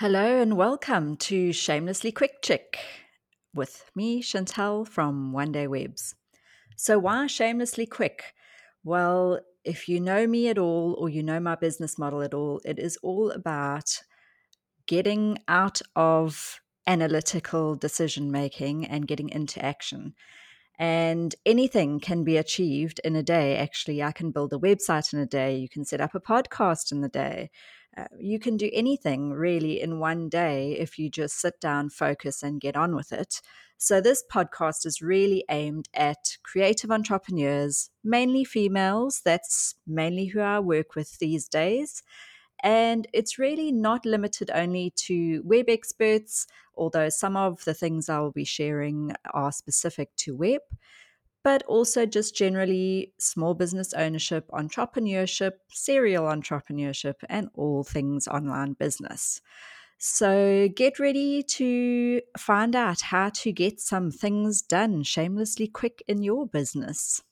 Hello and welcome to Shamelessly Quick Chick with me, Chantal from One Day Webs. So, why shamelessly quick? Well, if you know me at all or you know my business model at all, it is all about getting out of analytical decision making and getting into action. And anything can be achieved in a day. Actually, I can build a website in a day. You can set up a podcast in the day. Uh, you can do anything really in one day if you just sit down, focus, and get on with it. So, this podcast is really aimed at creative entrepreneurs, mainly females. That's mainly who I work with these days. And it's really not limited only to web experts, although some of the things I will be sharing are specific to web, but also just generally small business ownership, entrepreneurship, serial entrepreneurship, and all things online business. So get ready to find out how to get some things done shamelessly quick in your business.